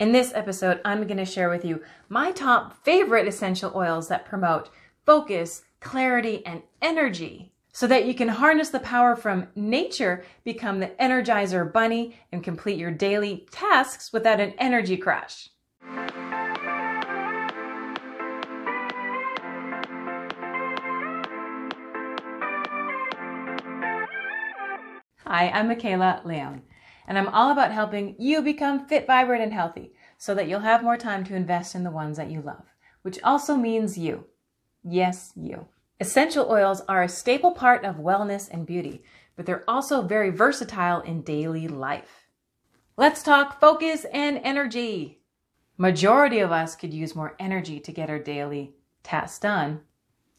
In this episode, I'm going to share with you my top favorite essential oils that promote focus, clarity, and energy so that you can harness the power from nature, become the Energizer Bunny, and complete your daily tasks without an energy crash. Hi, I'm Makayla Leon and I'm all about helping you become fit, vibrant, and healthy so that you'll have more time to invest in the ones that you love, which also means you. Yes, you. Essential oils are a staple part of wellness and beauty, but they're also very versatile in daily life. Let's talk focus and energy. Majority of us could use more energy to get our daily tasks done.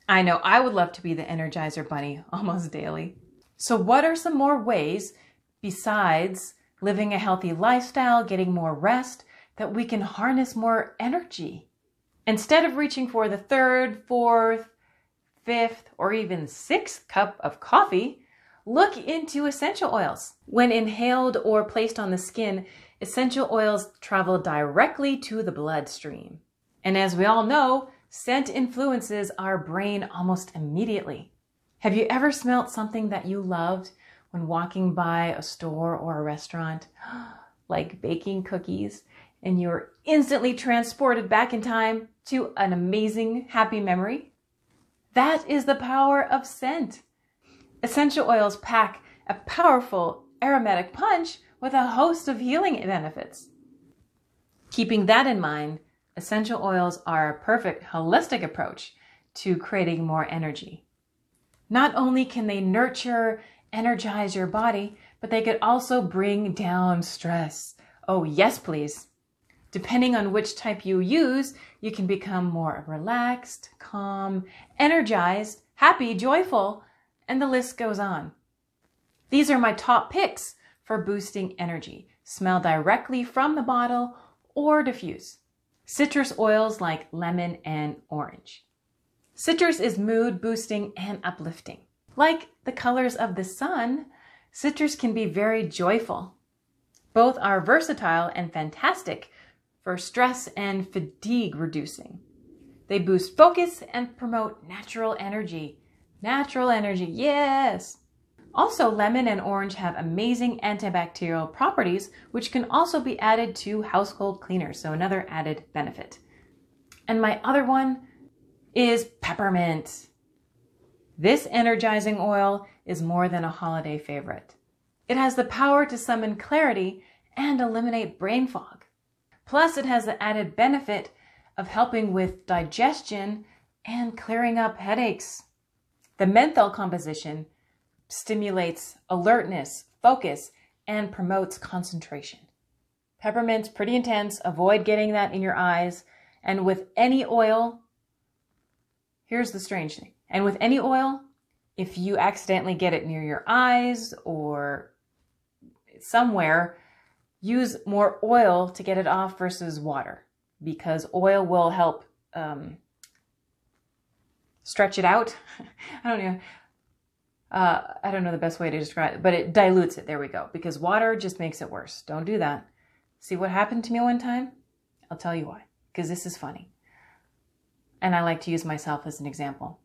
I know I would love to be the Energizer Bunny almost daily. So, what are some more ways besides living a healthy lifestyle, getting more rest, that we can harness more energy. Instead of reaching for the third, fourth, fifth, or even sixth cup of coffee, look into essential oils. When inhaled or placed on the skin, essential oils travel directly to the bloodstream. And as we all know, scent influences our brain almost immediately. Have you ever smelt something that you loved when walking by a store or a restaurant, like baking cookies, and you're instantly transported back in time to an amazing, happy memory? That is the power of scent. Essential oils pack a powerful aromatic punch with a host of healing benefits. Keeping that in mind, essential oils are a perfect holistic approach to creating more energy. Not only can they nurture energize your body, but they could also bring down stress. Oh, yes, please. Depending on which type you use, you can become more relaxed, calm, energized, happy, joyful, and the list goes on. These are my top picks for boosting energy. Smell directly from the bottle or diffuse. Citrus oils like lemon and orange. Citrus is mood boosting and uplifting. Like the colors of the sun, citrus can be very joyful. Both are versatile and fantastic for stress and fatigue reducing. They boost focus and promote natural energy. Natural energy, yes! Also, lemon and orange have amazing antibacterial properties, which can also be added to household cleaners, so another added benefit. And my other one is peppermint. This energizing oil is more than a holiday favorite. It has the power to summon clarity and eliminate brain fog. Plus, it has the added benefit of helping with digestion and clearing up headaches. The menthol composition stimulates alertness, focus, and promotes concentration. Peppermint's pretty intense. Avoid getting that in your eyes. And with any oil, here's the strange thing and with any oil, if you accidentally get it near your eyes or somewhere, use more oil to get it off versus water because oil will help um, stretch it out. I don't know. Uh, I don't know the best way to describe it, but it dilutes it. There we go. Because water just makes it worse. Don't do that. See what happened to me one time? I'll tell you why. Because this is funny. And I like to use myself as an example.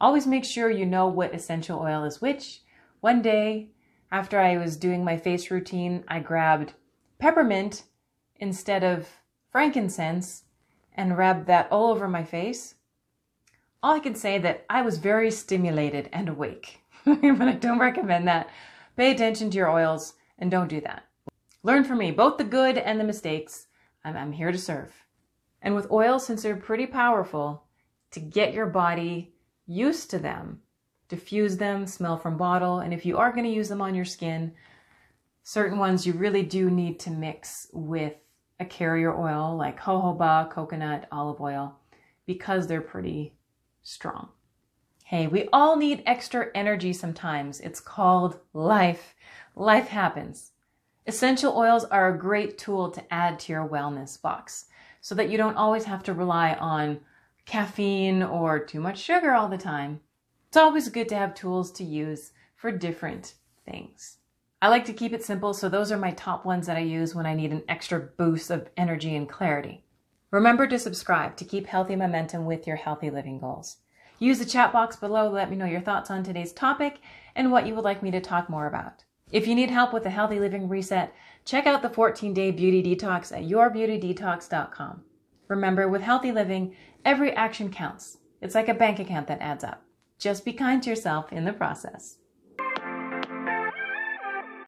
Always make sure you know what essential oil is which. One day, after I was doing my face routine, I grabbed peppermint instead of frankincense and rubbed that all over my face. All I can say that I was very stimulated and awake, but I don't recommend that. Pay attention to your oils and don't do that. Learn from me, both the good and the mistakes. I'm, I'm here to serve. And with oils, since they're pretty powerful, to get your body used to them. Diffuse them, smell from bottle, and if you are going to use them on your skin, certain ones you really do need to mix with a carrier oil like jojoba, coconut, olive oil, because they're pretty strong. Hey, we all need extra energy sometimes. It's called life. Life happens. Essential oils are a great tool to add to your wellness box so that you don't always have to rely on caffeine or too much sugar all the time. It's always good to have tools to use for different things. I like to keep it simple, so those are my top ones that I use when I need an extra boost of energy and clarity. Remember to subscribe to keep healthy momentum with your healthy living goals. Use the chat box below to let me know your thoughts on today's topic and what you would like me to talk more about. If you need help with a healthy living reset, check out the 14 day beauty detox at yourbeautydetox.com. Remember, with healthy living, every action counts. It's like a bank account that adds up. Just be kind to yourself in the process.